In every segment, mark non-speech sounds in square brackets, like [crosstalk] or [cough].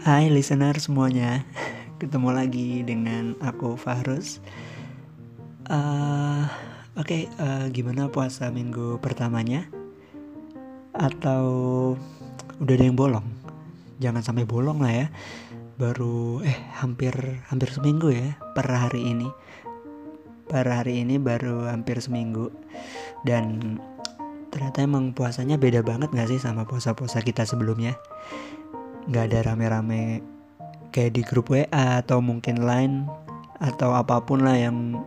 Hai listener semuanya, ketemu lagi dengan aku Fahrus. Uh, Oke, okay, uh, eh, gimana puasa minggu pertamanya? Atau udah ada yang bolong? Jangan sampai bolong lah ya. Baru eh hampir hampir seminggu ya per hari ini. Per hari ini baru hampir seminggu dan ternyata emang puasanya beda banget gak sih sama puasa-puasa kita sebelumnya? Nggak ada rame-rame kayak di grup WA atau mungkin lain atau apa pun lah yang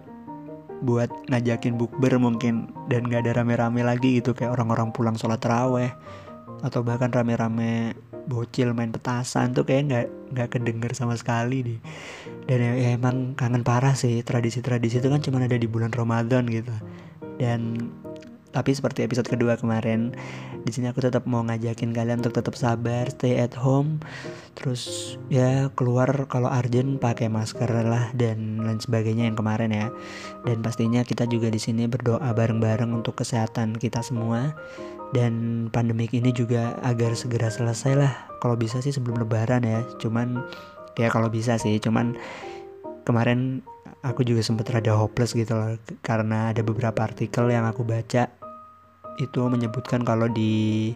buat ngajakin bukber mungkin dan nggak ada rame-rame lagi gitu kayak orang-orang pulang sholat teraweh atau bahkan rame-rame bocil main petasan tuh kayak nggak nggak kedenger sama sekali deh. Dan ya, ya emang kangen parah sih tradisi-tradisi itu kan cuma ada di bulan Ramadan gitu. Dan tapi seperti episode kedua kemarin, di sini aku tetap mau ngajakin kalian untuk tetap sabar, stay at home, terus ya keluar kalau urgent pakai masker lah dan lain sebagainya yang kemarin ya. Dan pastinya kita juga di sini berdoa bareng-bareng untuk kesehatan kita semua dan pandemik ini juga agar segera selesai lah. Kalau bisa sih sebelum lebaran ya. Cuman ya kalau bisa sih, cuman kemarin aku juga sempat rada hopeless gitu loh karena ada beberapa artikel yang aku baca itu menyebutkan kalau di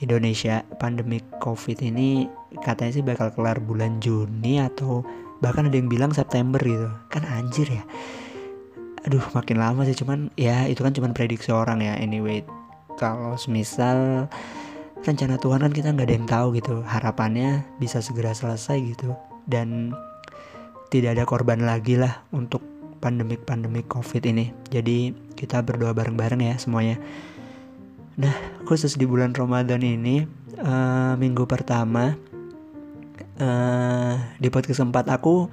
Indonesia pandemi COVID ini katanya sih bakal kelar bulan Juni atau bahkan ada yang bilang September gitu. Kan anjir ya. Aduh makin lama sih cuman ya itu kan cuman prediksi orang ya. Anyway kalau semisal rencana Tuhan kan kita nggak ada yang tahu gitu. Harapannya bisa segera selesai gitu. Dan tidak ada korban lagi lah untuk pandemik-pandemik COVID ini. Jadi kita berdoa bareng-bareng ya semuanya Nah, khusus di bulan Ramadan ini, uh, minggu pertama uh, di podcast keempat aku,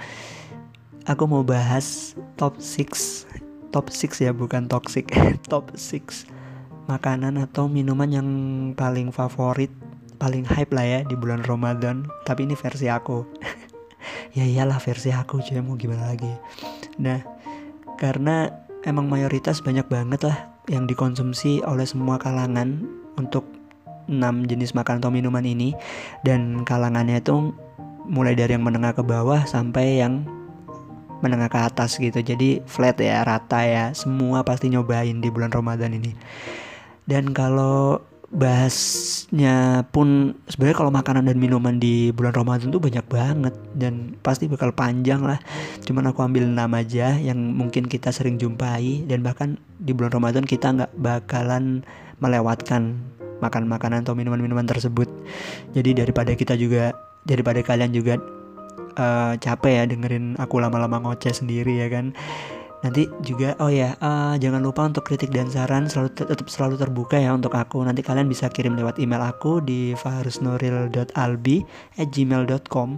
aku mau bahas top 6 top 6 ya bukan toxic [laughs] top 6 makanan atau minuman yang paling favorit paling hype lah ya di bulan Ramadan. Tapi ini versi aku. [laughs] Ya iyalah versi aku cuy mau gimana lagi? Nah karena emang mayoritas banyak banget lah yang dikonsumsi oleh semua kalangan untuk enam jenis makanan atau minuman ini. Dan kalangannya itu mulai dari yang menengah ke bawah sampai yang menengah ke atas gitu. Jadi flat ya rata ya semua pasti nyobain di bulan Ramadan ini. Dan kalau bahasnya pun sebenarnya kalau makanan dan minuman di bulan Ramadan tuh banyak banget dan pasti bakal panjang lah. Cuman aku ambil nama aja yang mungkin kita sering jumpai dan bahkan di bulan Ramadan kita nggak bakalan melewatkan makan makanan atau minuman-minuman tersebut. Jadi daripada kita juga daripada kalian juga uh, capek ya dengerin aku lama-lama ngoceh sendiri ya kan nanti juga oh ya uh, jangan lupa untuk kritik dan saran selalu tetap selalu terbuka ya untuk aku. Nanti kalian bisa kirim lewat email aku di fahrusnuril.albi@gmail.com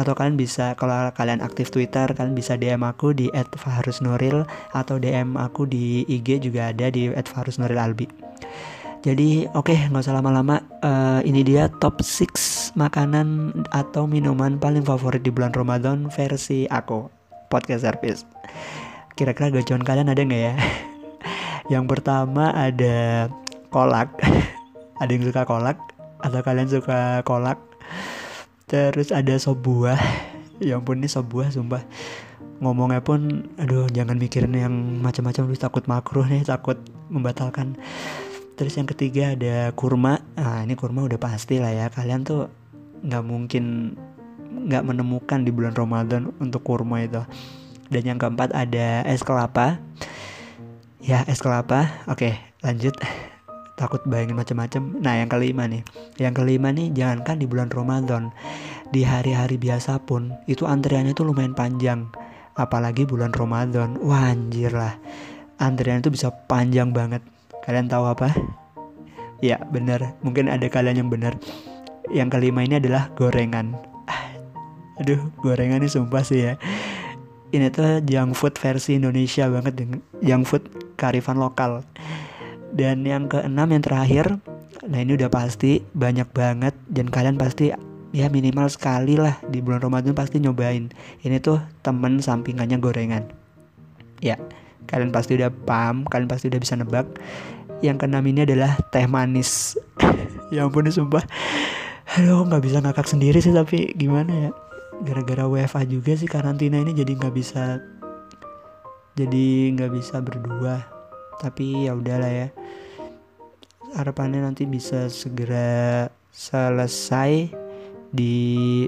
atau kalian bisa kalau kalian aktif Twitter kalian bisa DM aku di @fahrusnuril atau DM aku di IG juga ada di @fahrusnurilalbi. Jadi oke okay, nggak usah lama-lama. Uh, ini dia top 6 makanan atau minuman paling favorit di bulan Ramadan versi aku podcast service Kira-kira gacuan kalian ada nggak ya? [laughs] yang pertama ada kolak. [laughs] ada yang suka kolak atau kalian suka kolak? Terus ada sop buah. [laughs] ya ampun ini sop buah sumpah. Ngomongnya pun aduh jangan mikirin yang macam-macam lu takut makruh nih, takut membatalkan. Terus yang ketiga ada kurma. Nah, ini kurma udah pasti lah ya. Kalian tuh nggak mungkin nggak menemukan di bulan Ramadan untuk kurma itu dan yang keempat ada es kelapa. Ya es kelapa. Oke lanjut. Takut bayangin macam-macam. Nah yang kelima nih. Yang kelima nih jangankan di bulan Ramadan di hari-hari biasa pun itu antriannya tuh lumayan panjang. Apalagi bulan Ramadan. Wah anjir lah. Antrian itu bisa panjang banget. Kalian tahu apa? Ya bener. Mungkin ada kalian yang bener. Yang kelima ini adalah gorengan. Aduh gorengan ini sumpah sih ya ini tuh junk food versi Indonesia banget junk food karifan lokal. Dan yang keenam yang terakhir nah ini udah pasti banyak banget dan kalian pasti ya minimal sekali lah di bulan Ramadan pasti nyobain. Ini tuh temen sampingannya gorengan. Ya kalian pasti udah paham kalian pasti udah bisa nebak. Yang keenam ini adalah teh manis. [laughs] Ya ampun sumpah. Aduh nggak bisa ngakak sendiri sih tapi gimana ya gara-gara WFA juga sih karantina ini jadi nggak bisa jadi nggak bisa berdua. Tapi ya udahlah ya. Harapannya nanti bisa segera selesai di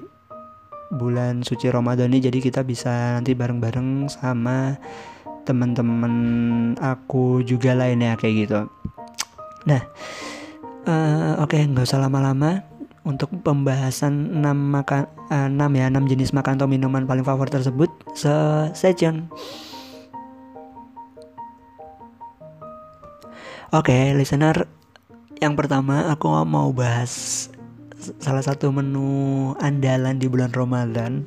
bulan suci Ramadan ini. Jadi kita bisa nanti bareng-bareng sama teman-teman aku juga lainnya kayak gitu. Nah, uh, oke okay, nggak usah lama-lama untuk pembahasan 6 makan uh, 6 ya 6 jenis makan atau minuman paling favorit tersebut. Stay tune. Oke, okay, listener, yang pertama aku mau bahas salah satu menu andalan di bulan Ramadan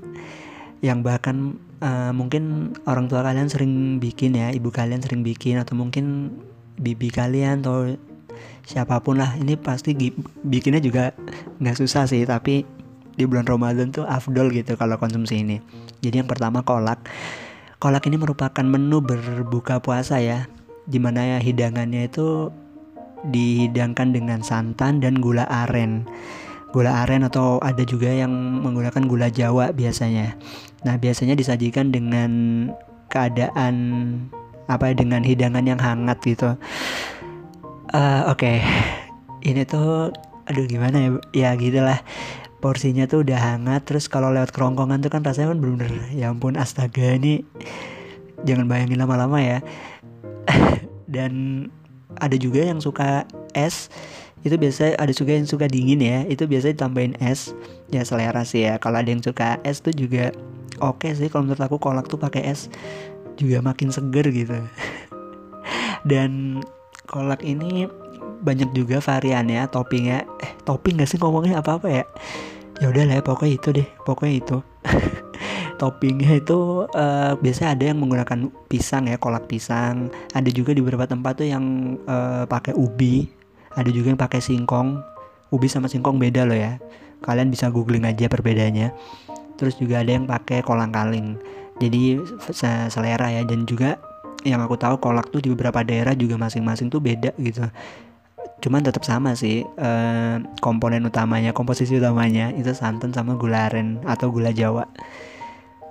yang bahkan uh, mungkin orang tua kalian sering bikin ya, ibu kalian sering bikin atau mungkin bibi kalian atau siapa pun lah ini pasti bikinnya juga nggak susah sih tapi di bulan Ramadan tuh afdol gitu kalau konsumsi ini. Jadi yang pertama kolak. Kolak ini merupakan menu berbuka puasa ya, di mana ya hidangannya itu dihidangkan dengan santan dan gula aren gula aren atau ada juga yang menggunakan gula jawa biasanya. Nah, biasanya disajikan dengan keadaan apa ya dengan hidangan yang hangat gitu. Uh, Oke, okay. ini tuh aduh gimana ya ya gitulah. Porsinya tuh udah hangat terus kalau lewat kerongkongan tuh kan rasanya kan bener-bener ya ampun astaga ini jangan bayangin lama-lama ya. [laughs] Dan ada juga yang suka es itu biasa ada juga yang suka dingin ya itu biasa ditambahin es. Ya selera sih ya kalau ada yang suka es tuh juga oke okay sih kalau menurut aku kolak tuh pakai es juga makin seger gitu. [laughs] Dan kolak ini banyak juga variannya toppingnya. Eh topping gak sih ngomongnya? Apa apa ya? Ya udah lah ya, pokoknya itu deh pokoknya itu. [laughs] Toppingnya itu uh, biasanya ada yang menggunakan pisang ya kolak pisang. Ada juga di beberapa tempat tuh yang uh, pakai ubi. Ada juga yang pakai singkong. Ubi sama singkong beda loh ya. Kalian bisa googling aja perbedaannya. Terus juga ada yang pakai kolang kaling. Jadi selera ya. Dan juga yang aku tahu kolak tuh di beberapa daerah juga masing-masing tuh beda gitu cuman tetap sama sih eh, komponen utamanya komposisi utamanya itu santan sama gula aren atau gula jawa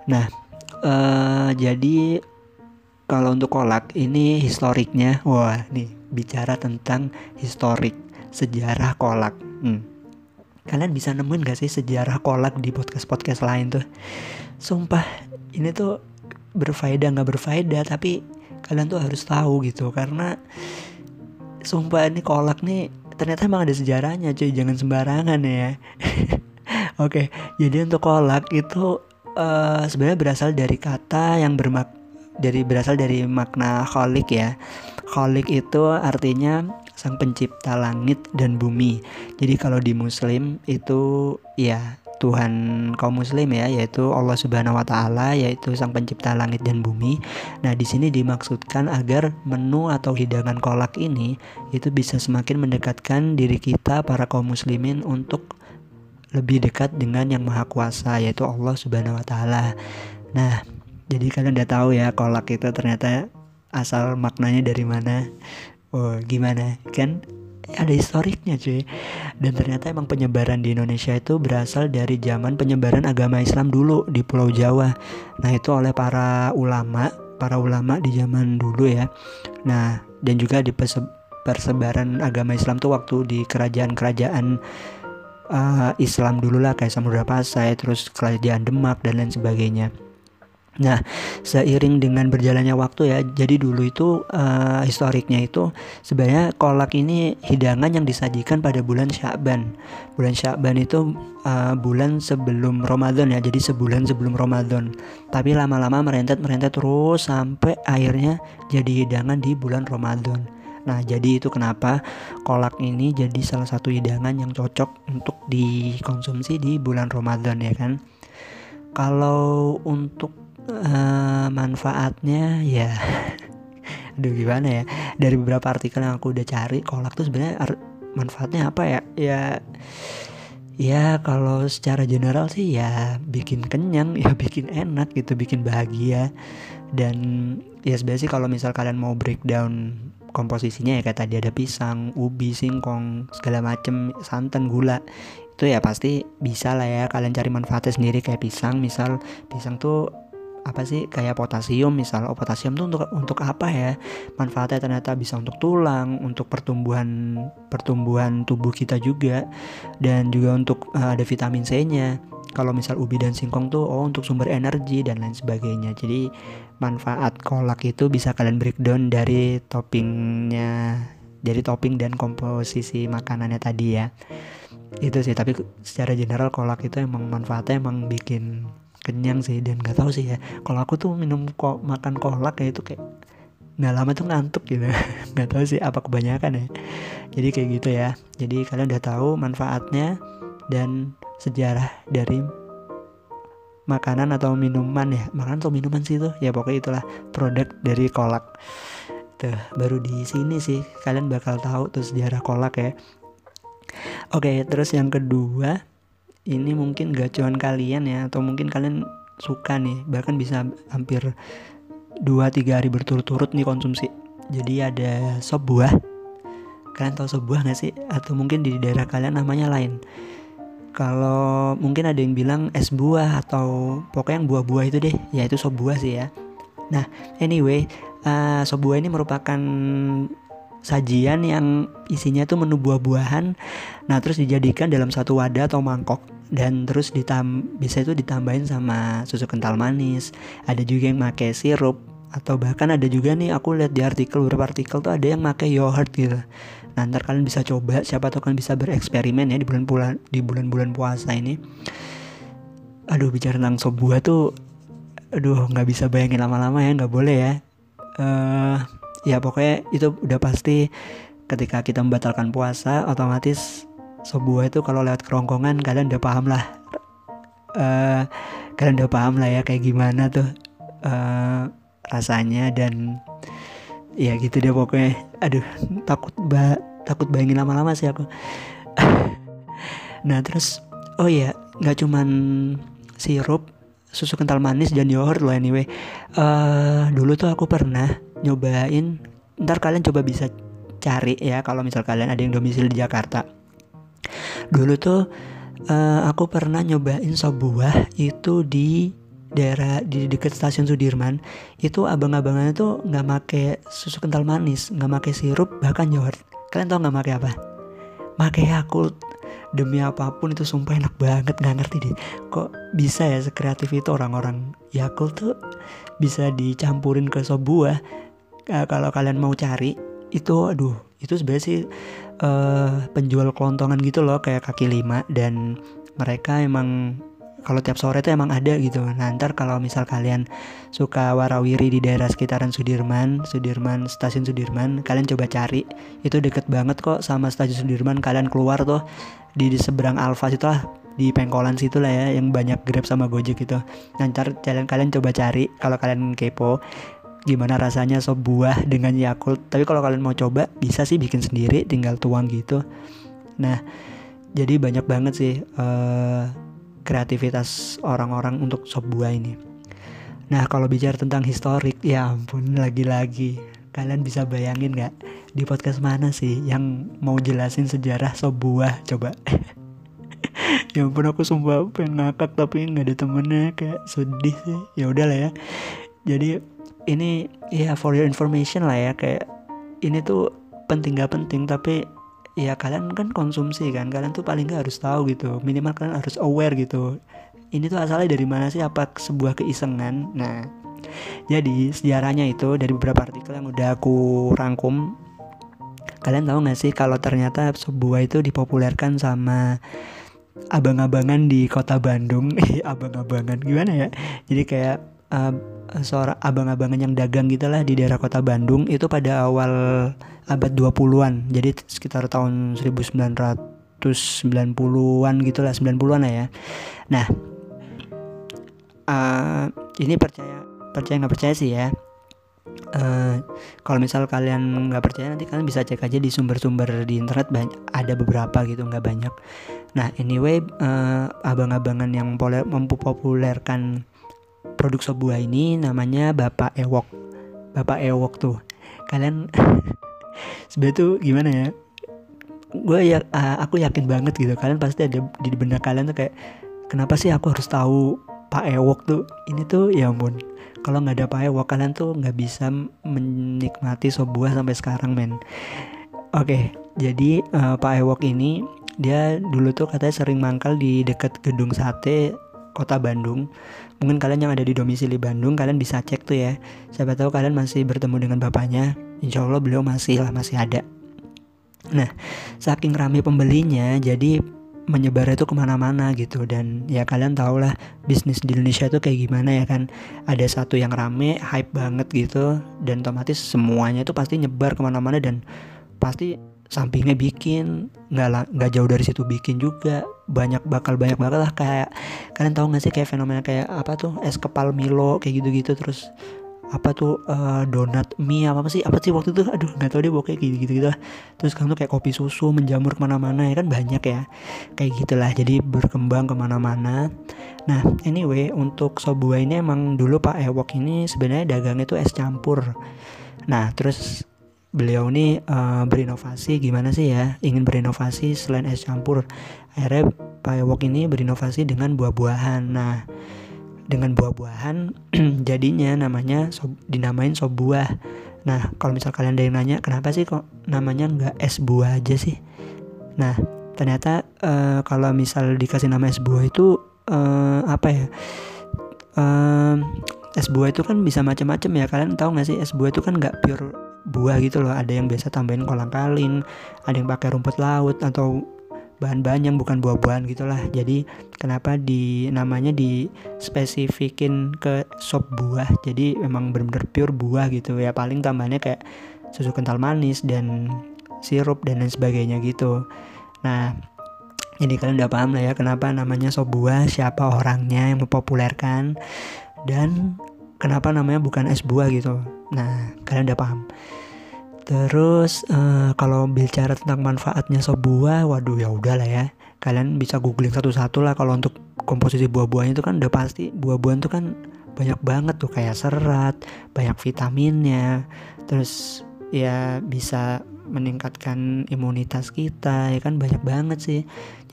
nah eh, jadi kalau untuk kolak ini historiknya wah nih bicara tentang historik sejarah kolak. Hmm. Kalian bisa nemuin gak sih sejarah kolak di podcast-podcast lain tuh? Sumpah, ini tuh berfaedah nggak berfaedah tapi kalian tuh harus tahu gitu karena sumpah ini kolak nih ternyata emang ada sejarahnya cuy jangan sembarangan ya [laughs] oke jadi untuk kolak itu uh, sebenarnya berasal dari kata yang bermak dari berasal dari makna kholik ya Khalik itu artinya sang pencipta langit dan bumi. Jadi kalau di muslim itu ya Tuhan kaum muslim ya yaitu Allah Subhanahu wa taala yaitu sang pencipta langit dan bumi. Nah, di sini dimaksudkan agar menu atau hidangan kolak ini itu bisa semakin mendekatkan diri kita para kaum muslimin untuk lebih dekat dengan yang maha kuasa yaitu Allah Subhanahu wa taala. Nah, jadi kalian udah tahu ya kolak itu ternyata asal maknanya dari mana oh gimana kan ada historiknya cuy. Dan ternyata emang penyebaran di Indonesia itu berasal dari zaman penyebaran agama Islam dulu di Pulau Jawa. Nah itu oleh para ulama para ulama di zaman dulu ya. Nah dan juga di persebaran agama Islam tuh waktu di kerajaan-kerajaan uh, Islam dulu lah kayak Samudra Pasai terus kerajaan Demak dan lain sebagainya Nah, seiring dengan berjalannya waktu ya, jadi dulu itu uh, historiknya itu sebenarnya kolak ini hidangan yang disajikan pada bulan Sya'ban. Bulan Sya'ban itu uh, bulan sebelum Ramadan ya, jadi sebulan sebelum Ramadan. Tapi lama-lama merentet-merentet terus sampai akhirnya jadi hidangan di bulan Ramadan. Nah, jadi itu kenapa kolak ini jadi salah satu hidangan yang cocok untuk dikonsumsi di bulan Ramadan ya kan. Kalau untuk uh, manfaatnya ya. [laughs] Aduh gimana ya? Dari beberapa artikel yang aku udah cari kolak tuh sebenarnya manfaatnya apa ya? Ya ya kalau secara general sih ya bikin kenyang [laughs] ya bikin enak gitu bikin bahagia. Dan ya sebenarnya sih kalau misal kalian mau breakdown komposisinya ya kayak tadi ada pisang ubi singkong segala macem santan gula itu ya pasti bisa lah ya. Kalian cari manfaatnya sendiri kayak pisang. Misal pisang tuh apa sih kayak potasium misal. Oh potasium tuh untuk untuk apa ya? Manfaatnya ternyata bisa untuk tulang untuk pertumbuhan pertumbuhan tubuh kita juga dan juga untuk uh, ada vitamin C nya kalau misal ubi dan singkong tuh oh untuk sumber energi dan lain sebagainya. Jadi manfaat kolak itu bisa kalian breakdown dari toppingnya dari topping dan komposisi makanannya tadi ya. Itu sih tapi secara general kolak itu emang manfaatnya emang bikin kenyang sih dan nggak tahu sih ya. Kalau aku tuh minum kok makan kolak kayak itu kayak nggak lama tuh ngantuk gitu. [laughs] Nggak tahu sih apa kebanyakan ya. Jadi kayak gitu ya. Jadi kalian udah tahu manfaatnya dan sejarah dari makanan atau minuman ya. Makanan atau minuman sih tuh ya pokoknya itulah produk dari kolak. Tuh baru di sini sih kalian bakal tahu tuh sejarah kolak ya. Oke terus yang kedua ini mungkin gacuan kalian ya atau mungkin kalian suka nih bahkan bisa hampir 2-3 hari berturut-turut nih konsumsi. Jadi ada sop buah. Kalian tahu sop buah gak sih? Atau mungkin di daerah kalian namanya lain. Kalau mungkin ada yang bilang es buah atau pokoknya yang buah-buah itu deh ya itu sop buah sih ya. Nah anyway uh, sop buah ini merupakan sajian yang isinya tuh menu buah-buahan. Nah terus dijadikan dalam satu wadah atau mangkok. Dan terus ditam bisa itu ditambahin sama susu kental manis. Ada juga yang pakai sirup. Atau bahkan ada juga nih aku lihat di artikel beberapa artikel tuh ada yang pakai yogurt gitu. Nah ntar kalian bisa coba siapa tahu kalian bisa bereksperimen ya di bulan-bulan di bulan-bulan puasa ini. Aduh bicara tentang sop buah tuh aduh nggak bisa bayangin lama-lama ya nggak boleh ya. Uh, ya pokoknya itu udah pasti ketika kita membatalkan puasa otomatis sebuah itu kalau lewat kerongkongan kalian udah paham lah uh, kalian udah paham lah ya kayak gimana tuh uh, rasanya dan ya gitu deh pokoknya. Aduh takut ba takut bayangin lama-lama sih aku. [laughs] Nah terus oh ya nggak cuman sirup susu kental manis dan yogurt loh anyway. Uh, dulu tuh aku pernah nyobain ntar kalian coba bisa cari ya kalau misal kalian ada yang domisili di Jakarta. Dulu tuh uh, aku pernah nyobain buah itu di daerah di dekat stasiun Sudirman. Itu abang-abangannya tuh nggak make susu kental manis nggak make sirup bahkan yogurt. Kalian tau nggak make apa? Make Yakult. Demi apa pun itu sumpah enak banget nggak ngerti deh. Kok bisa ya sekreatif itu orang-orang? Yakult tuh bisa dicampurin ke sop buah uh, kalau kalian mau cari itu aduh itu sebenarnya sih uh, penjual kelontongan gitu loh kayak kaki lima dan mereka emang kalau tiap sore itu emang ada gitu. Ntar kalau misal kalian suka warawiri di daerah sekitaran Sudirman, Sudirman, stasiun Sudirman, kalian coba cari. Itu deket banget kok sama stasiun Sudirman. Kalian keluar tuh di, di seberang Alfa situ lah di pengkolan situ lah ya yang banyak Grab sama Gojek gitu. Nanti kalian coba cari kalau kalian kepo gimana rasanya sop buah dengan Yakult. Tapi kalau kalian mau coba bisa sih bikin sendiri, tinggal tuang gitu. Nah, jadi banyak banget sih uh, kreativitas orang-orang untuk sop buah ini. Nah, kalau bicara tentang historik, ya ampun, lagi-lagi kalian bisa bayangin nggak di podcast mana sih yang mau jelasin sejarah sop buah? Coba. [laughs] ya ampun aku sumpah pengen ngakak tapi nggak ada temennya kayak sedih sih. Ya udahlah ya. Jadi ini ya for your information lah ya kayak ini tuh penting gak penting tapi ya kalian kan konsumsi kan kalian tuh paling gak harus tahu gitu minimal kalian harus aware gitu ini tuh asalnya dari mana sih apa sebuah keisengan. Nah jadi sejarahnya itu dari beberapa artikel yang udah aku rangkum kalian tahu gak sih kalau ternyata sebuah itu dipopulerkan sama abang-abangan di kota Bandung? [laughs] Abang-abangan gimana ya? Jadi kayak uh, seorang abang-abangan yang dagang gitulah di daerah kota Bandung itu pada awal abad 20-an. Jadi sekitar tahun 1990-an gitulah, 90-an lah ya. Nah, uh, ini percaya percaya nggak percaya sih ya. Uh, kalau misal kalian nggak percaya nanti kalian bisa cek aja di sumber-sumber di internet banyak ada beberapa gitu nggak banyak. Nah anyway uh, abang-abangan yang mempopulerkan produk sebuah ini namanya Bapak Ewok. Bapak Ewok tuh. Kalian [laughs] sebenarnya tuh gimana ya? gue ya uh, aku yakin banget gitu kalian pasti ada di benak kalian tuh kayak kenapa sih aku harus tahu Pak Ewok tuh ini tuh ya ampun kalau nggak ada Pak Ewok kalian tuh nggak bisa menikmati sebuah sampai sekarang men oke jadi uh, Pak Ewok ini dia dulu tuh katanya sering mangkal di dekat gedung sate kota Bandung. Mungkin kalian yang ada di domisili Bandung kalian bisa cek tuh ya. Siapa tahu kalian masih bertemu dengan bapaknya. Insya Allah beliau masih lah masih ada. Nah, saking rame pembelinya, jadi menyebar itu ke mana-mana gitu. Dan ya kalian tau lah bisnis di Indonesia itu kayak gimana ya kan. Ada satu yang rame hype banget gitu. Dan otomatis semuanya itu pasti nyebar ke mana-mana dan pasti sampingnya bikin nggak nggak jauh dari situ bikin juga. Banyak bakal banyak banget lah. Kayak kalian tahu nggak sih kayak fenomena kayak apa tuh es kepal Milo kayak gitu-gitu terus apa tuh uh, donat mie apa, apa sih apa sih waktu itu? Aduh nggak tahu deh pokoknya gitu gitu gitu terus kamu tuh kayak kopi susu menjamur ke mana-mana ya kan? Banyak ya. Kayak gitulah jadi berkembang ke mana-mana. Nah anyway untuk Sobua ini emang dulu Pak Ewok ini sebenarnya dagangnya tuh es campur. Nah terus beliau ini uh, berinovasi. Gimana sih ya ingin berinovasi selain es campur? Akhirnya Pak Ewok ini berinovasi dengan buah-buahan. Nah dengan buah-buahan [clears throat] jadinya namanya so, dinamain sop buah. Nah kalau misal kalian ada yang nanya kenapa sih kok namanya nggak es buah aja sih? Nah ternyata uh, kalau misal dikasih nama es buah itu uh, apa ya uh, es buah itu kan bisa macam-macam ya. Kalian tahu nggak sih es buah itu kan nggak pure buah gitu loh. Ada yang biasa tambahin kolang kaling ada yang pakai rumput laut atau bahan-bahan yang bukan buah-buahan gitulah jadi kenapa di namanya di spesifikin ke sop buah? Jadi memang benar-benar pure buah gitu. Ya paling tambahannya kayak susu kental manis dan sirup dan lain sebagainya gitu. Nah jadi kalian udah paham lah ya kenapa namanya sop buah siapa orangnya yang mempopulerkan. Dan kenapa namanya bukan es buah gitu nah kalian udah paham Terus uh, kalau bicara tentang manfaatnya sop buah, waduh ya udahlah ya. Kalian bisa googling satu-satu lah kalau untuk komposisi buah-buahnya itu kan udah pasti buah-buahan itu kan banyak banget tuh kayak serat, banyak vitaminnya. Terus ya bisa meningkatkan imunitas kita ya kan banyak banget sih.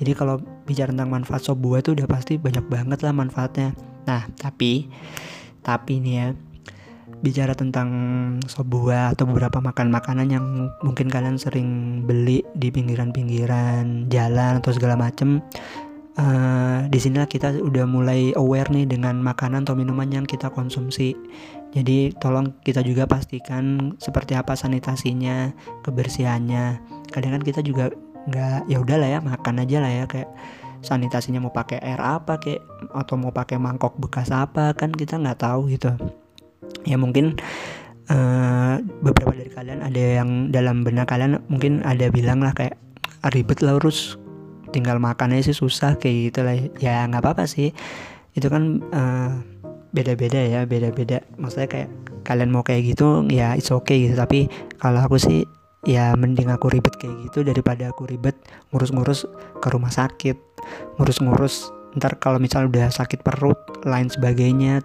Jadi kalau bicara tentang manfaat sop itu udah pasti banyak banget lah manfaatnya. Nah, tapi tapi nih ya bicara tentang sebuah atau beberapa makan makanan yang mungkin kalian sering beli di pinggiran-pinggiran jalan atau segala macem uh, di sinilah kita udah mulai aware nih dengan makanan atau minuman yang kita konsumsi. Jadi tolong kita juga pastikan seperti apa sanitasinya kebersihannya. Kadang kan kita juga nggak ya udahlah ya makan aja lah ya kayak sanitasinya mau pakai air apa kayak atau mau pakai mangkok bekas apa? Kan kita nggak tahu gitu. Ya mungkin uh, beberapa dari kalian ada yang dalam benak kalian mungkin ada bilang lah kayak ribet lah urus tinggal makannya sih susah kayak gitu lah. Ya nggak apa-apa sih. Itu kan uh, beda-beda ya beda-beda. Maksudnya kayak kalian mau kayak gitu ya it's okay gitu. Tapi kalau aku sih ya mending aku ribet kayak gitu daripada aku ribet ngurus-ngurus ke rumah sakit. Ngurus-ngurus ntar kalau misal udah sakit perut lain sebagainya.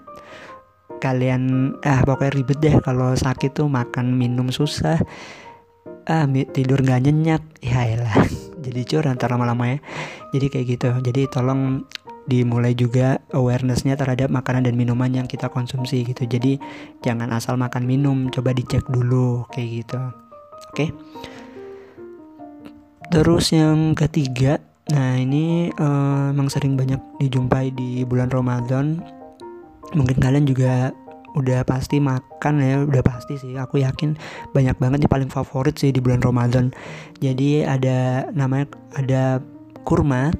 Kalian ah pokoknya ribet deh kalau sakit tuh makan minum susah. Ah tidur nggak nyenyak. Ya elah. [laughs] Jadi curang ntar lama-lama ya. Jadi kayak gitu. Jadi tolong dimulai juga awarenessnya terhadap makanan dan minuman yang kita konsumsi gitu. Jadi jangan asal makan minum coba dicek dulu kayak gitu oke. Okay? terus yang ketiga nah ini uh, emang sering banyak dijumpai di bulan Ramadan. Mungkin kalian juga udah pasti makan ya udah pasti sih. Aku yakin banyak banget nih paling favorit sih di bulan Ramadan. Jadi ada namanya ada kurma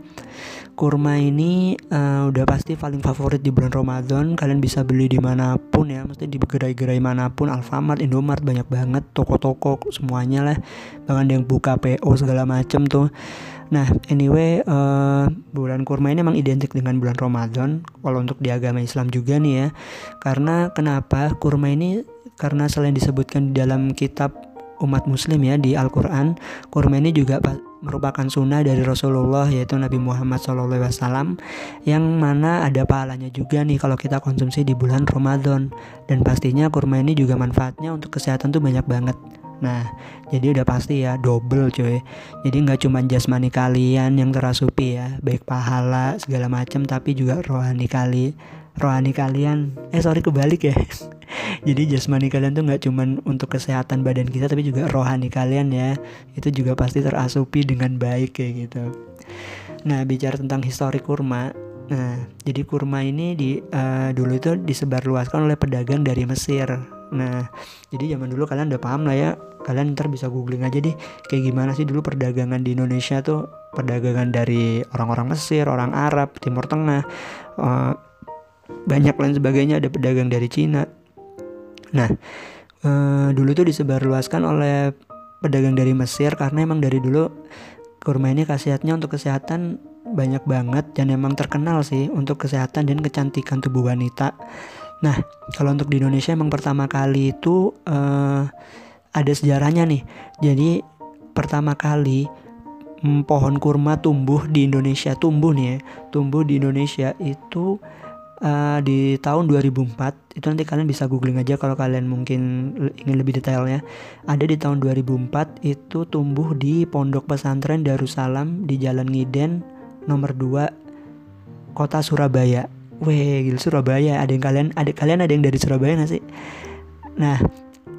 kurma ini uh, udah pasti paling favorit di bulan Ramadan kalian bisa beli di mana pun ya mesti di gerai-gerai mana pun Alfamart Indomart banyak banget toko-toko semuanya lah bahkan yang buka PO segala macem tuh Nah, anyway, uh, bulan kurma ini memang identik dengan bulan Ramadan. Kalau untuk di agama Islam juga nih ya, karena kenapa kurma ini? Karena selain disebutkan di dalam kitab umat Muslim ya di Al-Quran, kurma ini juga merupakan sunnah dari Rasulullah yaitu Nabi Muhammad SAW yang mana ada pahalanya juga nih kalau kita konsumsi di bulan Ramadan. Dan pastinya kurma ini juga manfaatnya untuk kesehatan tuh banyak banget. Nah, jadi udah pasti ya double cuy. Jadi nggak cuma jasmani kalian yang terasupi ya, baik pahala segala macam, tapi juga rohani kali, rohani kalian. Eh sorry kebalik ya. [laughs] jadi jasmani kalian tuh nggak cuma untuk kesehatan badan kita, tapi juga rohani kalian ya. Itu juga pasti terasupi dengan baik kayak gitu. Nah, bicara tentang histori kurma, Nah, jadi kurma ini di uh, dulu itu disebarluaskan oleh pedagang dari Mesir. Nah, jadi zaman dulu kalian udah paham lah ya. Kalian ntar bisa googling aja deh kayak gimana sih dulu perdagangan di Indonesia tuh perdagangan dari orang-orang Mesir, orang Arab, Timur Tengah, uh, banyak lain sebagainya. Ada pedagang dari Cina. Nah, uh, dulu tuh disebarluaskan oleh pedagang dari Mesir karena emang dari dulu kurma ini khasiatnya untuk kesehatan banyak banget dan emang terkenal sih untuk kesehatan dan kecantikan tubuh wanita. Nah, kalau untuk di Indonesia emang pertama kali itu uh, ada sejarahnya nih. Jadi pertama kali hmm, pohon kurma tumbuh di Indonesia, tumbuh nih ya, tumbuh di Indonesia itu uh, di tahun 2004. Itu nanti kalian bisa googling aja kalau kalian mungkin ingin lebih detailnya. Ada di tahun 2004 itu tumbuh di Pondok Pesantren Darussalam di Jalan Ngiden nomor 2 Kota Surabaya. Weh, gila Surabaya. Ada yang kalian, ada kalian ada yang dari Surabaya gak sih? Nah,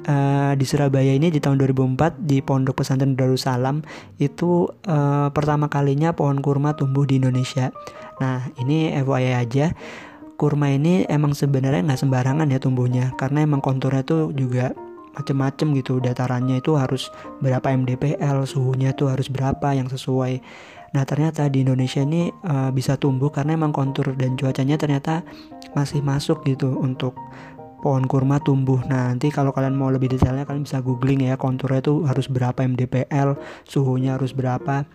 uh, di Surabaya ini di tahun 2004 di Pondok Pesantren Darussalam itu uh, pertama kalinya pohon kurma tumbuh di Indonesia. Nah, ini FYI aja. Kurma ini emang sebenarnya nggak sembarangan ya tumbuhnya karena emang konturnya tuh juga macem-macem gitu datarannya itu harus berapa mdpl suhunya tuh harus berapa yang sesuai Nah ternyata di Indonesia ini uh, bisa tumbuh karena emang kontur dan cuacanya ternyata masih masuk gitu untuk pohon kurma tumbuh. Nah nanti kalau kalian mau lebih detailnya kalian bisa googling ya konturnya itu harus berapa mdpl, suhunya harus berapa.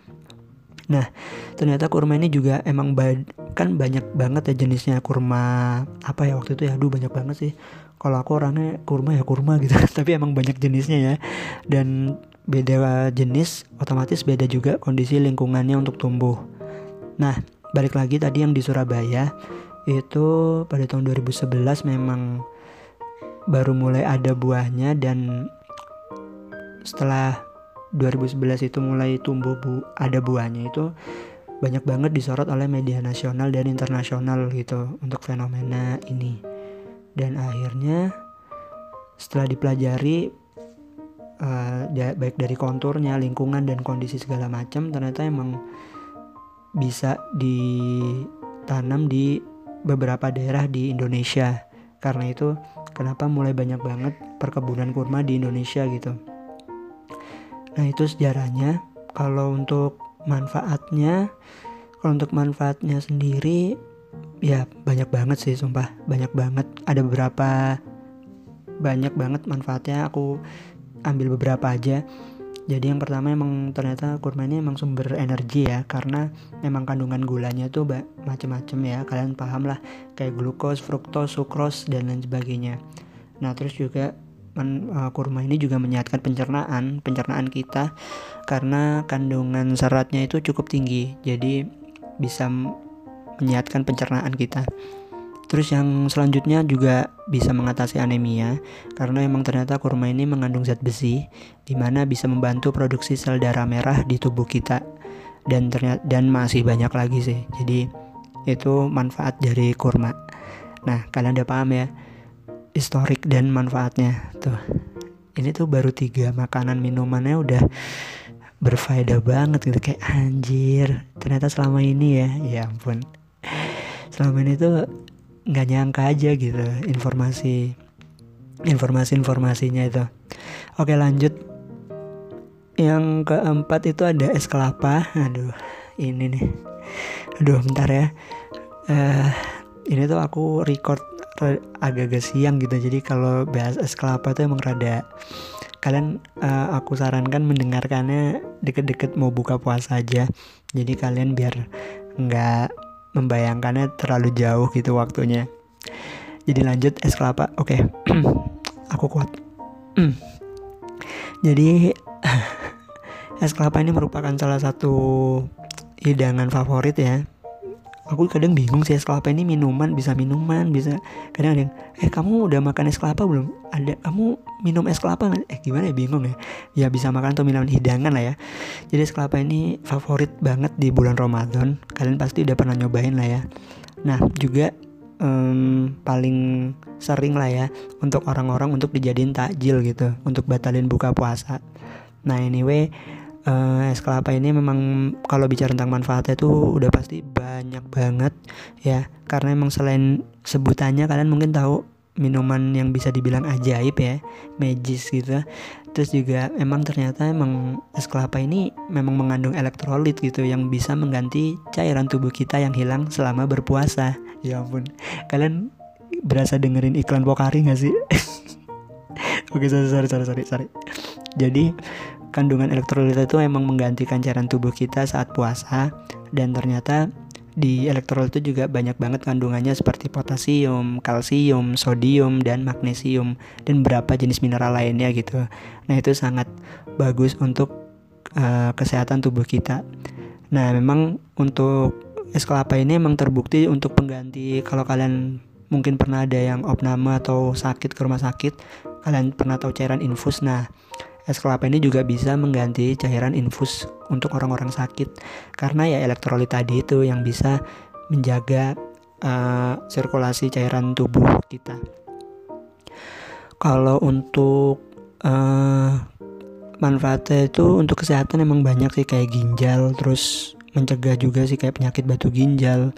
Nah ternyata kurma ini juga emang ba kan banyak banget ya jenisnya kurma apa ya waktu itu ya, aduh banyak banget sih. Kalau aku orangnya kurma ya kurma gitu, [laughs] tapi emang banyak jenisnya ya. Dan beda jenis otomatis beda juga kondisi lingkungannya untuk tumbuh. Nah, balik lagi tadi yang di Surabaya itu pada tahun 2011 memang baru mulai ada buahnya dan setelah 2011 itu mulai tumbuh bu ada buahnya itu banyak banget disorot oleh media nasional dan internasional gitu untuk fenomena ini dan akhirnya setelah dipelajari uh, baik dari konturnya, lingkungan dan kondisi segala macam ternyata emang bisa ditanam di beberapa daerah di Indonesia. Karena itu kenapa mulai banyak banget perkebunan kurma di Indonesia gitu. Nah, itu sejarahnya. Kalau untuk manfaatnya, kalau untuk manfaatnya sendiri ya banyak banget sih sumpah, banyak banget. Ada beberapa banyak banget manfaatnya aku ambil beberapa aja jadi yang pertama emang ternyata kurma ini emang sumber energi ya karena memang kandungan gulanya tuh macem-macem ya kalian paham lah kayak glukos, fruktos, sukros dan lain sebagainya. Nah terus juga men, uh, kurma ini juga menyehatkan pencernaan pencernaan kita karena kandungan seratnya itu cukup tinggi jadi bisa menyehatkan pencernaan kita. Terus yang selanjutnya juga bisa mengatasi anemia karena emang ternyata kurma ini mengandung zat besi di mana bisa membantu produksi sel darah merah di tubuh kita dan ternyata dan masih banyak lagi sih. Jadi itu manfaat dari kurma. Nah, kalian udah paham ya historik dan manfaatnya. Tuh. Ini tuh baru tiga makanan minumannya udah berfaedah banget gitu kayak anjir. Ternyata selama ini ya ya ampun. Selama ini tuh nggak nyangka aja gitu informasi informasi informasinya itu. Oke lanjut. Yang keempat itu ada es kelapa. Aduh ini nih. Aduh bentar ya. Uh, ini tuh aku record agak-agak siang gitu. Jadi kalau bahas es kelapa tuh emang rada kalian uh, aku sarankan mendengarkannya deket-deket mau buka puasa aja. Jadi kalian biar nggak membayangkannya terlalu jauh gitu waktunya. Jadi lanjut es kelapa. Oke okay. [clears throat] aku kuat. [clears throat] Jadi [laughs] es kelapa ini merupakan salah satu hidangan favorit ya aku kadang bingung sih es kelapa ini minuman bisa minuman bisa kadang ada yang eh kamu udah makan es kelapa belum? Ada kamu minum es kelapa nggak? Eh gimana ya bingung ya. Ya bisa makan atau minuman hidangan lah ya. Jadi es kelapa ini favorit banget di bulan Ramadan. Kalian pasti udah pernah nyobain lah ya. Nah juga um, paling sering lah ya untuk orang-orang untuk dijadiin takjil gitu untuk batalin buka puasa. Nah anyway uh, es kelapa ini memang kalau bicara tentang manfaatnya tuh udah pasti banyak banget ya. Karena emang selain sebutannya kalian mungkin tahu minuman yang bisa dibilang ajaib ya. Magis gitu. Terus juga emang ternyata emang es kelapa ini memang mengandung elektrolit gitu yang bisa mengganti cairan tubuh kita yang hilang selama berpuasa. Ya ampun. Kalian berasa dengerin iklan Pokari gak sih? [laughs] Oke sorry sorry sorry sorry. Jadi kandungan elektrolit itu emang menggantikan cairan tubuh kita saat puasa dan ternyata di elektrolit itu juga banyak banget kandungannya seperti potasium, kalsium, sodium, dan magnesium dan beberapa jenis mineral lainnya gitu. Nah itu sangat bagus untuk uh, kesehatan tubuh kita. Nah memang untuk es kelapa ini emang terbukti untuk pengganti kalau kalian mungkin pernah ada yang opname atau sakit ke rumah sakit, kalian pernah tahu cairan infus. Nah Es kelapa ini juga bisa mengganti cairan infus untuk orang-orang sakit karena ya elektrolit tadi itu yang bisa menjaga uh, sirkulasi cairan tubuh kita. Kalau untuk uh, manfaatnya itu untuk kesehatan emang banyak sih kayak ginjal, terus mencegah juga sih kayak penyakit batu ginjal,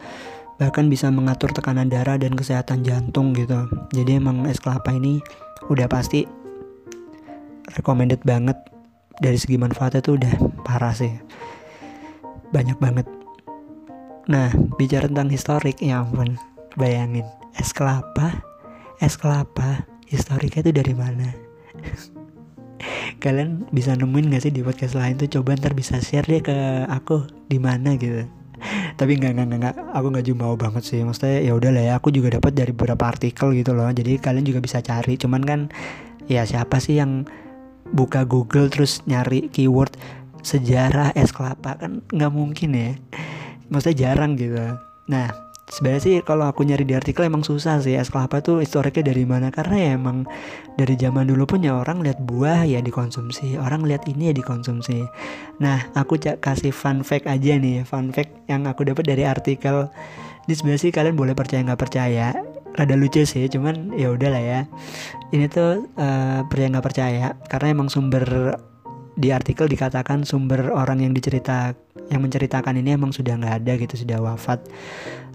bahkan bisa mengatur tekanan darah dan kesehatan jantung gitu. Jadi emang es kelapa ini udah pasti recommended banget. Dari segi manfaatnya tuh udah parah sih. Banyak banget. Nah bicara tentang historik ya ampun. Bayangin es kelapa? Es kelapa historiknya itu dari mana? [laughs] Kalian bisa nemuin gak sih di podcast lain tuh? Coba ntar bisa share deh ke aku di mana gitu. [laughs] Tapi nggak nggak nggak aku nggak jumawa banget sih. Maksudnya ya udah lah ya aku juga dapat dari beberapa artikel gitu loh. Jadi kalian juga bisa cari. Cuman kan ya siapa sih yang buka Google terus nyari keyword sejarah es kelapa kan nggak mungkin ya. Maksudnya jarang gitu. Nah sebenarnya sih kalau aku nyari di artikel emang susah sih es kelapa tuh historiknya dari mana. Karena ya emang dari zaman dulu pun ya orang lihat buah ya dikonsumsi orang lihat ini ya dikonsumsi. Nah aku cak kasih fun fact aja nih fun fact yang aku dapat dari artikel. Ini sebenarnya sih kalian boleh percaya nggak percaya rada lucu sih cuman ya udah lah ya. Ini tuh uh, percaya nggak percaya karena emang sumber di artikel dikatakan sumber orang yang dicerita yang menceritakan ini emang sudah nggak ada gitu sudah wafat.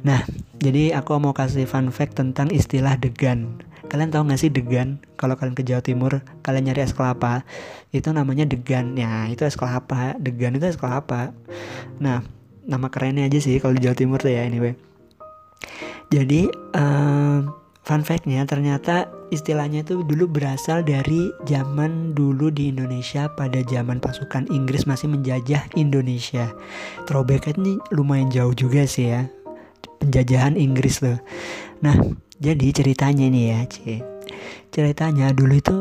Nah jadi aku mau kasih fun fact tentang istilah degan. Kalian tahu nggak sih degan? Kalau kalian ke Jawa Timur kalian nyari es kelapa itu namanya degan. Ya itu es kelapa. Degan itu es kelapa. Nah nama kerennya aja sih kalau di Jawa Timur tuh ya anyway jadi uh, fun factnya ternyata istilahnya itu dulu berasal dari zaman dulu di Indonesia pada zaman pasukan Inggris masih menjajah Indonesia. Throwback ini lumayan jauh juga sih ya penjajahan Inggris tuh. Nah jadi ceritanya nih ya, C. Ceritanya dulu itu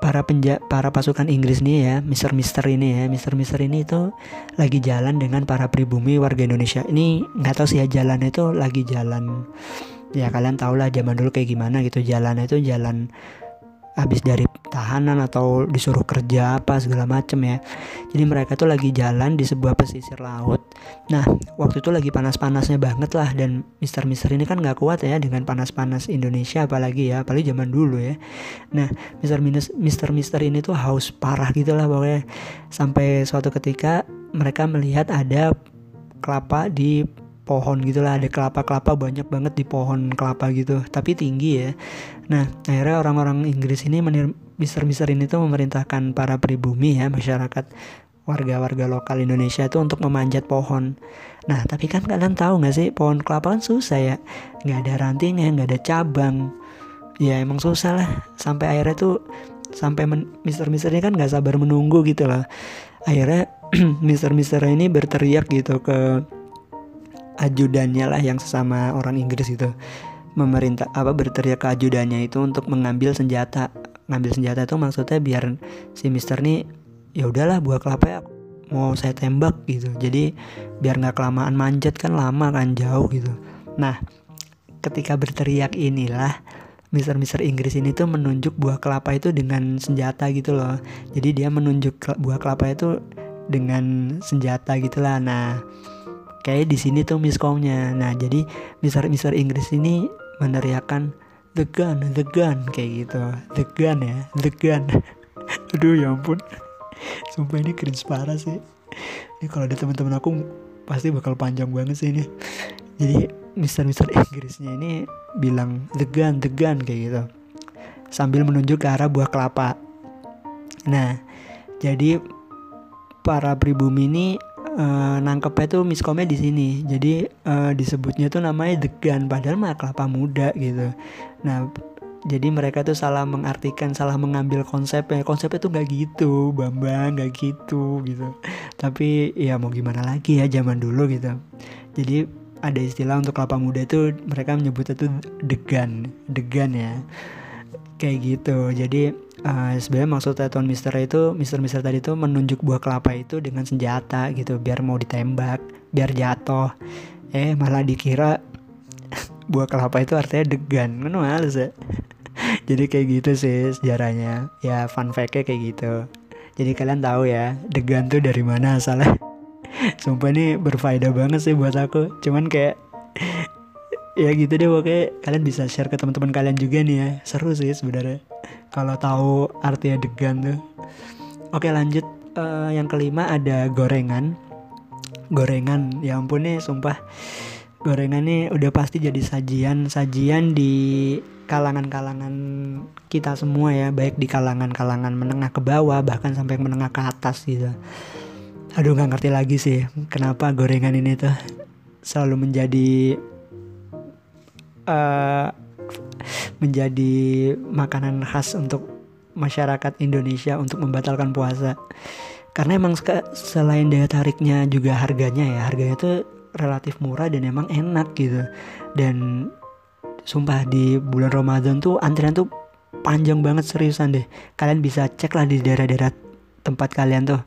para penja para pasukan Inggris nih ya, Mister Mister ini ya, Mister Mister ini itu lagi jalan dengan para pribumi warga Indonesia. Ini nggak tahu sih ya jalannya itu lagi jalan ya kalian tau lah zaman dulu kayak gimana gitu jalannya itu jalan habis dari tahanan atau disuruh kerja apa segala macem ya. Jadi mereka tuh lagi jalan di sebuah pesisir laut. Nah waktu itu lagi panas-panasnya banget lah dan Mister Mister ini kan nggak kuat ya dengan panas-panas Indonesia apalagi ya apalagi zaman dulu ya. Nah Mister Mister Mister ini tuh haus parah gitu lah pokoknya. Sampai suatu ketika mereka melihat ada kelapa di pohon gitulah ada kelapa-kelapa banyak banget di pohon kelapa gitu tapi tinggi ya. Nah akhirnya orang-orang Inggris ini mister-mister ini tuh memerintahkan para pribumi ya masyarakat warga-warga lokal Indonesia itu untuk memanjat pohon. Nah tapi kan kalian tahu nggak sih pohon kelapa kan susah ya. Nggak ada rantingnya nggak ada cabang. Ya emang susah lah. Sampai akhirnya tuh sampai mister-mister ini kan nggak sabar menunggu gitu loh akhirnya [clears throat] mister-mister ini berteriak gitu ke ajudannya lah yang sesama orang Inggris itu memerintah apa berteriak ke ajudannya itu untuk mengambil senjata ngambil senjata itu maksudnya biar si Mister nih ya udahlah buah kelapa ya mau saya tembak gitu jadi biar nggak kelamaan manjat kan lama kan jauh gitu nah ketika berteriak inilah Mister-mister Inggris ini tuh menunjuk buah kelapa itu dengan senjata gitu loh. Jadi dia menunjuk buah kelapa itu dengan senjata gitulah. Nah, kayak di sini tuh miskomnya. Nah, jadi Mister-mister Inggris ini meneriakan the gun, the gun kayak gitu. The gun ya, the gun. [laughs] Aduh ya ampun. Sumpah ini cringe parah sih. Ini kalau ada teman-teman aku pasti bakal panjang banget sih ini. Jadi Mister-Mister Inggrisnya ini bilang the gun, the gun kayak gitu. Sambil menunjuk ke arah buah kelapa. Nah, jadi para pribumi ini uh, nangkepnya tuh miskomnya di sini. Jadi uh, disebutnya tuh namanya the gun padahal mah kelapa muda gitu. Nah, jadi mereka tuh salah mengartikan, salah mengambil konsepnya. Konsepnya tuh nggak gitu, Bambang, nggak gitu gitu. Tapi ya mau gimana lagi ya zaman dulu gitu. Jadi ada istilah untuk kelapa muda itu mereka menyebutnya tuh degan degan ya kayak gitu jadi uh, sebenarnya maksudnya Tuan Mister itu Mister Mister tadi itu menunjuk buah kelapa itu dengan senjata gitu biar mau ditembak biar jatuh. Eh malah dikira [laughs] buah kelapa itu artinya degan kan males ya. [laughs] Jadi kayak gitu sih sejarahnya. Ya fun fact-nya kayak gitu. Jadi kalian tahu ya degan tuh dari mana asalnya? [laughs] Sumpah ini berfaedah banget sih buat aku. Cuman kayak ya gitu deh pokoknya kalian bisa share ke teman-teman kalian juga nih ya. Seru sih sebenarnya. Kalau tahu artinya degan tuh. Oke lanjut uh, yang kelima ada gorengan. Gorengan, ya ampun nih sumpah. Gorengan nih udah pasti jadi sajian sajian di kalangan-kalangan kita semua ya, baik di kalangan-kalangan menengah ke bawah bahkan sampai menengah ke atas gitu aduh nggak ngerti lagi sih kenapa gorengan ini tuh selalu menjadi uh, menjadi makanan khas untuk masyarakat Indonesia untuk membatalkan puasa. Karena emang selain daya tariknya juga harganya ya harganya tuh relatif murah dan emang enak gitu. Dan sumpah di bulan Ramadan tuh antrian tuh panjang banget seriusan deh. Kalian bisa cek lah di daerah-daerah tempat kalian tuh.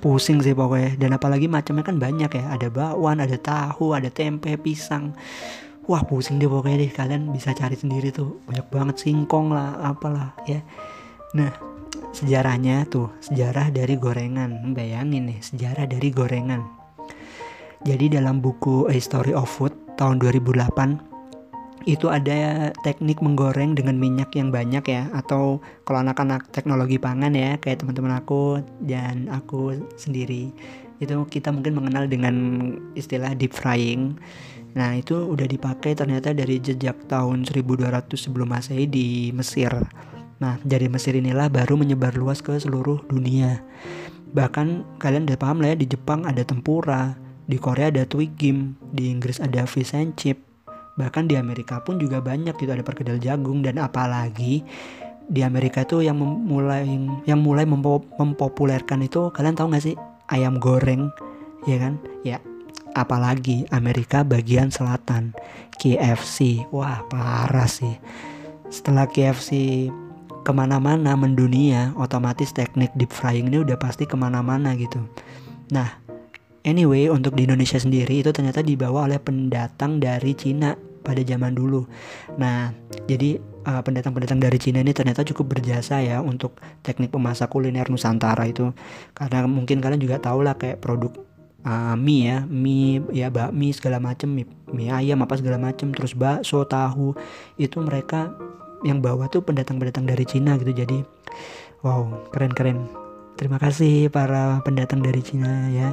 Pusing sih pokoknya. Dan apalagi macamnya kan banyak ya. Ada bakwan ada tahu ada tempe pisang wah pusing deh pokoknya deh. Kalian bisa cari sendiri tuh. Banyak banget singkong lah apalah ya. Nah sejarahnya tuh sejarah dari gorengan. Bayangin nih sejarah dari gorengan. Jadi dalam buku A Story of Food tahun 2008 itu ada teknik menggoreng dengan minyak yang banyak ya. Atau kalau anak-anak teknologi pangan ya kayak teman-teman aku dan aku sendiri. Itu kita mungkin mengenal dengan istilah deep frying nah itu udah dipakai ternyata dari jejak tahun 1200 sebelum masehi di Mesir. Nah dari Mesir inilah baru menyebar luas ke seluruh dunia. Bahkan kalian udah paham lah ya di Jepang ada tempura di Korea ada twigim di Inggris ada fish and chip. Bahkan di Amerika pun juga banyak gitu ada perkedel jagung dan apalagi di Amerika itu yang mulai yang mulai mempo, mempopulerkan itu kalian tahu nggak sih? Ayam goreng ya kan? Ya apalagi Amerika bagian selatan KFC wah parah sih setelah KFC ke mana-mana mendunia otomatis teknik deep frying ini udah pasti ke mana-mana gitu nah Anyway, untuk di Indonesia sendiri itu ternyata dibawa oleh pendatang dari Cina pada zaman dulu. Nah, jadi uh, pendatang-pendatang dari Cina ini ternyata cukup berjasa ya untuk teknik memasak kuliner Nusantara itu. Karena mungkin kalian juga tahu lah kayak produk uh, mie ya, mie ya bakmi segala macem, mie, mie ayam apa segala macem, terus bakso, tahu itu mereka yang bawa tuh pendatang-pendatang dari Cina gitu. Jadi wow, keren-keren. Terima kasih para pendatang dari Cina ya.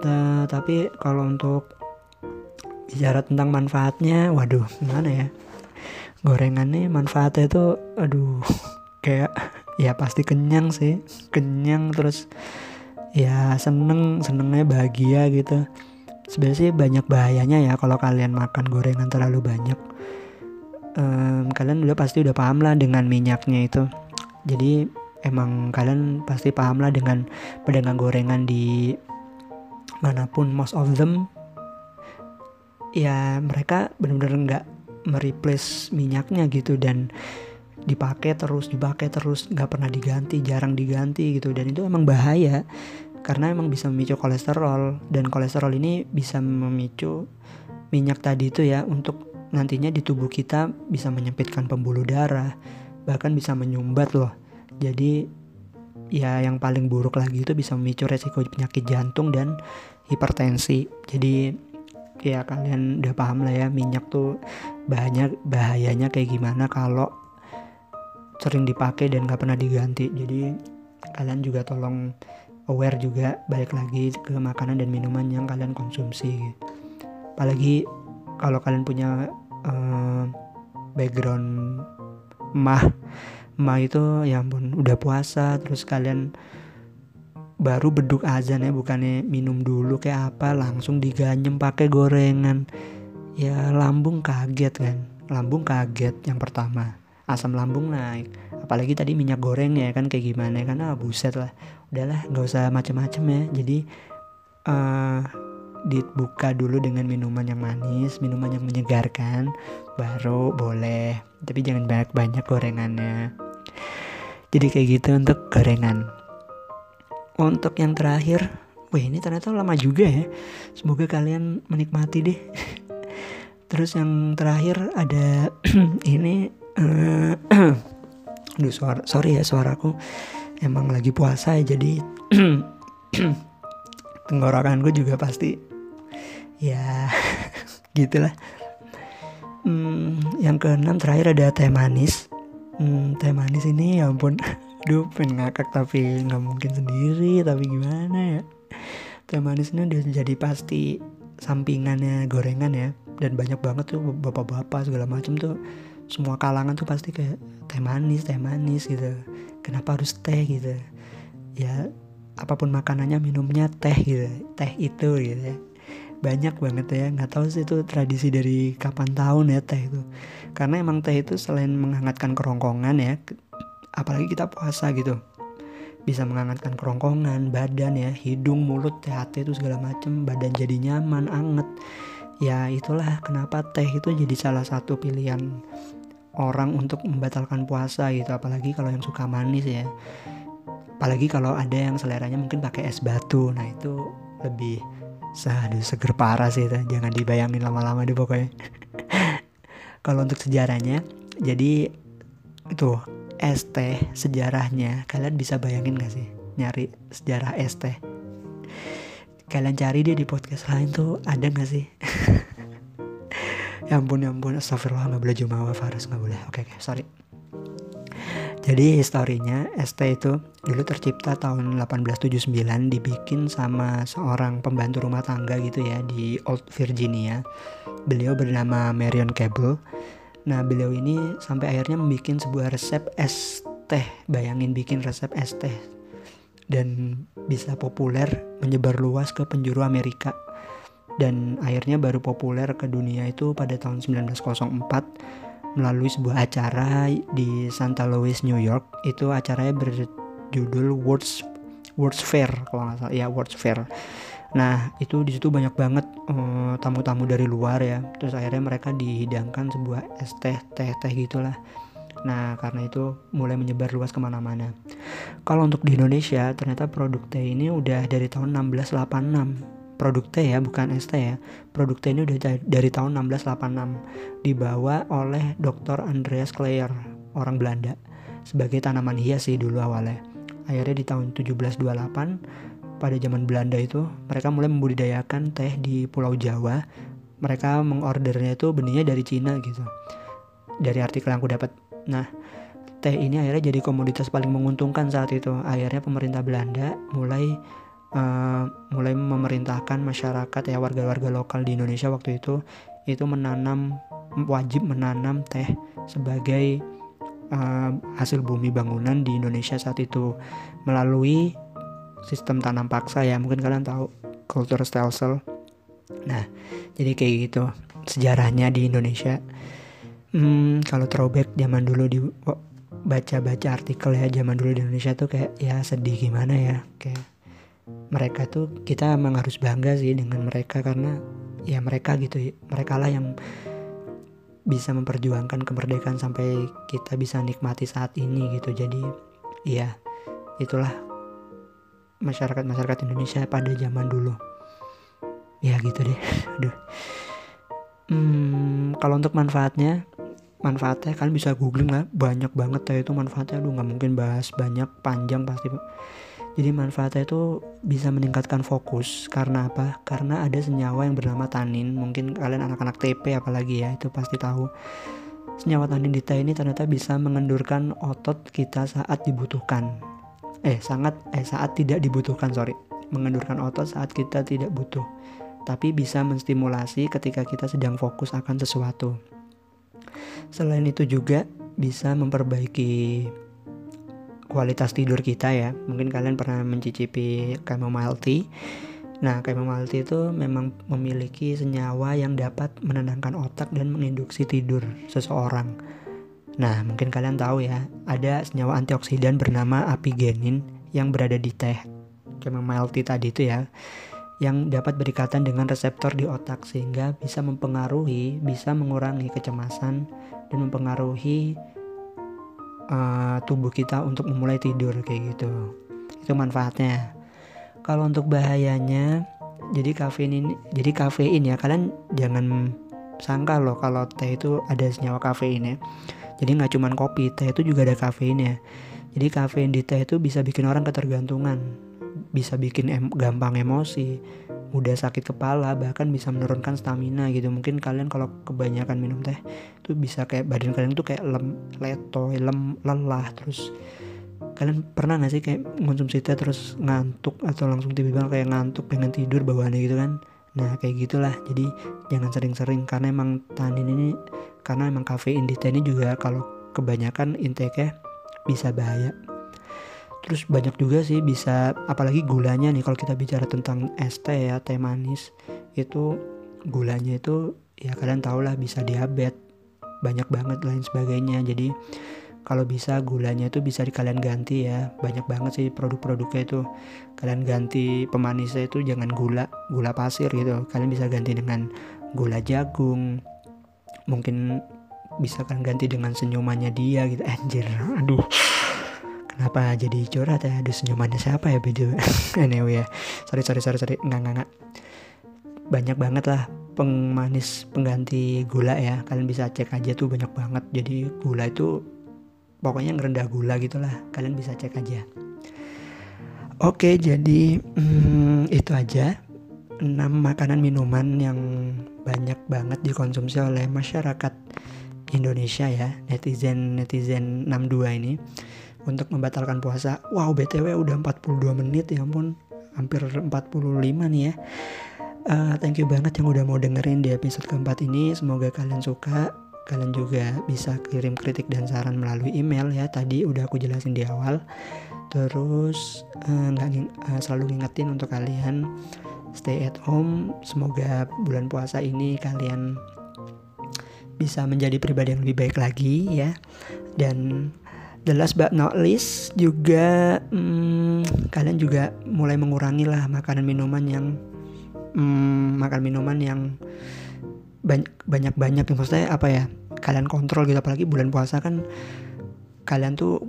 [laughs] Tapi kalau untuk bicara tentang manfaatnya, waduh, gimana ya? Gorengannya manfaatnya itu, aduh, [laughs] kayak ya pasti kenyang sih, kenyang terus ya seneng, senengnya bahagia gitu. Sebenarnya sih banyak bahayanya ya kalau kalian makan gorengan terlalu banyak. Um, kalian udah pasti udah paham lah dengan minyaknya itu. Jadi emang kalian pasti paham lah dengan pedagang gorengan di mana pun most of them ya mereka benar-benar nggak mereplace minyaknya gitu dan dipakai terus dipakai terus nggak pernah diganti jarang diganti gitu. Dan itu emang bahaya karena emang bisa memicu kolesterol. Dan kolesterol ini bisa memicu minyak tadi itu ya untuk nantinya di tubuh kita bisa menyempitkan pembuluh darah bahkan bisa menyumbat loh. Jadi ya yang paling buruk lagi itu bisa memicu resiko penyakit jantung dan hipertensi. Jadi ya kalian udah paham lah ya minyak tuh bahayanya bahayanya kayak gimana kalau sering dipakai dan gak pernah diganti. Jadi kalian juga tolong aware juga balik lagi ke makanan dan minuman yang kalian konsumsi. Apalagi kalau kalian punya uh, background mah mah itu ya ampun udah puasa terus kalian baru beduk azan ya bukannya minum dulu kayak apa langsung diganyem pakai gorengan. Ya lambung kaget kan? Lambung kaget yang pertama asam lambung naik apalagi tadi minyak goreng ya kan kayak gimana kan ah buset lah udahlah nggak usah macem-macem ya jadi uh, dibuka dulu dengan minuman yang manis, minuman yang menyegarkan, baru boleh. Tapi jangan banyak-banyak gorengannya. Jadi kayak gitu untuk gorengan. Untuk yang terakhir, wah ini ternyata lama juga ya. Semoga kalian menikmati deh. [laughs] Terus yang terakhir ada [clears throat] ini [clears throat] uh, Duh suara, sorry ya suaraku Emang lagi puasa ya jadi [clears throat] tenggorokan juga pasti ya [laughs] gitulah. Hmm, yang keenam terakhir ada teh manis. Hmm, teh manis ini ya ampun [laughs] Duh pengen ngakak tapi nggak mungkin sendiri tapi gimana ya? Teh manis ini udah jadi pasti sampingannya gorengan ya dan banyak banget tuh bapak-bapak segala macam tuh semua kalangan tuh pasti kayak teh manis teh manis gitu. Kenapa harus teh? gitu. Ya apa pun makanannya minumnya teh gitu. Teh itu gitu ya. Banyak banget ya. Nggak tahu sih itu tradisi dari kapan tahun ya teh itu. Karena emang teh itu selain menghangatkan kerongkongan ya apalagi kita puasa gitu. Bisa menghangatkan kerongkongan badan ya hidung mulut THT itu segala macem badan jadi nyaman anget. Ya itulah kenapa teh itu jadi salah satu pilihan orang untuk membatalkan puasa gitu apalagi kalau yang suka manis ya apalagi kalau ada yang seleranya mungkin pakai es batu nah itu lebih Aduh seger parah sih itu. Jangan dibayangin lama-lama deh pokoknya. [laughs] Kalau untuk sejarahnya, jadi itu es teh sejarahnya kalian bisa bayangin gak sih nyari sejarah es teh? Kalian cari dia di podcast lain tuh ada gak sih? [laughs] ya ampun ya ampun. Astagfirullah gak boleh jumawa Faras gak boleh. Oke okay, oke. Sorry. Jadi historinya ST itu dulu tercipta tahun 1879 dibikin sama seorang pembantu rumah tangga gitu ya di Old Virginia. Beliau bernama Marion Cable. Nah beliau ini sampai akhirnya membuat sebuah resep es teh. Bayangin bikin resep es teh. Dan bisa populer menyebar luas ke penjuru Amerika dan akhirnya baru populer ke dunia itu pada tahun 1904 melalui sebuah acara di Santa Louis, New York. Itu acaranya berjudul Words Words Fair kalau nggak salah ya Words Fair. Nah itu di situ banyak banget eh, tamu-tamu dari luar ya. Terus akhirnya mereka dihidangkan sebuah es teh teh teh gitulah. Nah karena itu mulai menyebar luas ke mana-mana. Kalau untuk di Indonesia ternyata produk teh ini udah dari tahun 1686 produk teh ya bukan ST ya. Produk teh ini udah dari tahun 1686 dibawa oleh Dr. Andreas Kleyer orang Belanda sebagai tanaman hias sih dulu awalnya. Akhirnya di tahun 1728 pada zaman Belanda itu mereka mulai membudidayakan teh di Pulau Jawa. Mereka mengordernya itu benihnya dari Cina gitu dari artikel yang aku dapat. Nah teh ini akhirnya jadi komoditas paling menguntungkan saat itu. Akhirnya pemerintah Belanda mulai uh, mulai memerintahkan masyarakat ya warga-warga lokal di Indonesia waktu itu itu menanam wajib menanam teh sebagai uh, hasil bumi bangunan di Indonesia saat itu. Melalui sistem tanam paksa ya mungkin kalian tahu kultur stelsel nah jadi kayak gitu sejarahnya di Indonesia. Hmm, kalau throwback zaman dulu di baca-baca artikel ya zaman dulu di Indonesia tuh kayak ya sedih gimana ya kayak mereka tuh kita emang harus bangga sih dengan mereka karena ya mereka gitu mereka lah yang bisa memperjuangkan kemerdekaan sampai kita bisa nikmati saat ini gitu. Jadi iya itulah masyarakat masyarakat Indonesia pada zaman dulu. Ya gitu deh. [laughs] Aduh. Hmm, kalau untuk manfaatnya manfaatnya kalian bisa googling lah. Banyak banget ya itu manfaatnya. Aduh nggak mungkin bahas banyak panjang pasti jadi manfaatnya itu bisa meningkatkan fokus. Karena apa? Karena ada senyawa yang bernama tanin. Mungkin kalian anak-anak TP apalagi ya itu pasti tahu. Senyawa tanin di teh ini ternyata bisa mengendurkan otot kita saat dibutuhkan. Eh sangat eh saat tidak dibutuhkan sorry. Mengendurkan otot saat kita tidak butuh. Tapi bisa menstimulasi ketika kita sedang fokus akan sesuatu. Selain itu juga bisa memperbaiki kualitas tidur kita ya. Mungkin kalian pernah mencicipi chamomile tea. Nah, chamomile tea itu memang memiliki senyawa yang dapat menenangkan otak dan menginduksi tidur seseorang. Nah, mungkin kalian tahu ya, ada senyawa antioksidan bernama apigenin yang berada di teh chamomile tea tadi itu ya yang dapat berikatan dengan reseptor di otak sehingga bisa mempengaruhi, bisa mengurangi kecemasan dan mempengaruhi uh, tubuh kita untuk memulai tidur kayak gitu. Itu manfaatnya. Kalau untuk bahayanya, jadi kafein ini, jadi kafein ya kalian jangan sangka loh kalau teh itu ada senyawa kafein ya. Jadi nggak cuma kopi, teh itu juga ada kafein ya. Jadi kafein di teh itu bisa bikin orang ketergantungan bisa bikin em gampang emosi, mudah sakit kepala, bahkan bisa menurunkan stamina gitu. Mungkin kalian kalau kebanyakan minum teh itu bisa kayak badan kalian tuh kayak lem, letoy, lem, lelah terus kalian pernah gak sih kayak konsumsi teh terus ngantuk atau langsung tiba-tiba kayak ngantuk pengen tidur bawaannya gitu kan? Nah kayak gitulah. Jadi jangan sering-sering karena emang tanin ini karena emang kafein di teh ini juga kalau kebanyakan intake bisa bahaya terus banyak juga sih bisa apalagi gulanya nih kalau kita bicara tentang es teh ya teh manis itu gulanya itu ya kalian tau lah bisa diabetes banyak banget lain sebagainya. Jadi kalau bisa gulanya itu bisa kalian ganti ya banyak banget sih produk-produknya itu. Kalian ganti pemanisnya itu jangan gula gula pasir gitu. Kalian bisa ganti dengan gula jagung mungkin bisa kalian ganti dengan senyumannya dia gitu. [laughs] Anjir aduh Kenapa jadi curhat ya? Ada senyumannya siapa ya video? [laughs] anyway ya. Sorry sorry sorry sorry. Enggak enggak enggak. Banyak banget lah pengmanis pengganti gula ya. Kalian bisa cek aja tuh banyak banget. Jadi gula itu pokoknya ngerendah gula gitulah. Kalian bisa cek aja. Oke, jadi hmm, itu aja 6 makanan minuman yang banyak banget dikonsumsi oleh masyarakat Indonesia ya netizen netizen 62 ini untuk membatalkan puasa. Wow, BTW udah 42 menit ya ampun, hampir 45 nih ya. Uh, thank you banget yang udah mau dengerin di episode keempat ini. Semoga kalian suka. Kalian juga bisa kirim kritik dan saran melalui email ya. Tadi udah aku jelasin di awal. Terus uh, selalu ngingetin untuk kalian stay at home. Semoga bulan puasa ini kalian bisa menjadi pribadi yang lebih baik lagi ya. Dan the last but not least juga hmm, kalian juga mulai mengurangi lah makanan minuman yang hmm, makan minuman yang banyak banyak yang maksudnya apa ya kalian kontrol gitu. Apalagi bulan puasa kan kalian tuh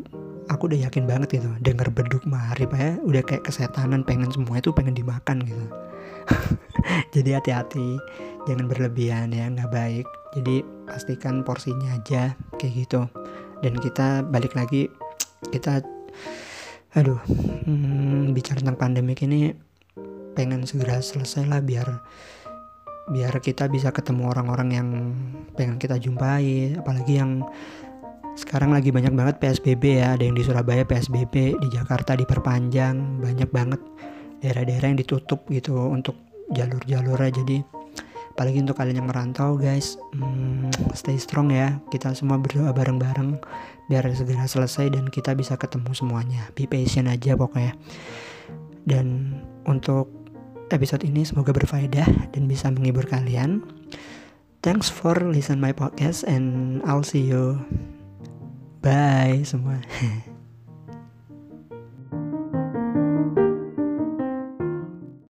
aku udah yakin banget gitu dengar beduk marip ya. Udah kayak kesetanan pengen semua itu pengen dimakan gitu. [laughs] Jadi hati-hati jangan berlebihan ya nggak baik. Jadi pastikan porsinya aja kayak gitu dan kita balik lagi kita aduh hmm, bicara tentang pandemik ini pengen segera selesai lah biar biar kita bisa ketemu orang-orang yang pengen kita jumpai. Apalagi yang sekarang lagi banyak banget PSBB ya. Ada yang di Surabaya PSBB di Jakarta diperpanjang. Banyak banget daerah-daerah yang ditutup gitu untuk jalur-jalurnya. Jadi apalagi untuk kalian yang merantau guys hmm, stay strong ya. Kita semua berdoa bareng-bareng biar segera selesai dan kita bisa ketemu semuanya. Be patient aja pokoknya. Dan untuk episode ini semoga berfaedah dan bisa menghibur kalian. Thanks for listen my podcast and I'll see you. Bye semua [laughs]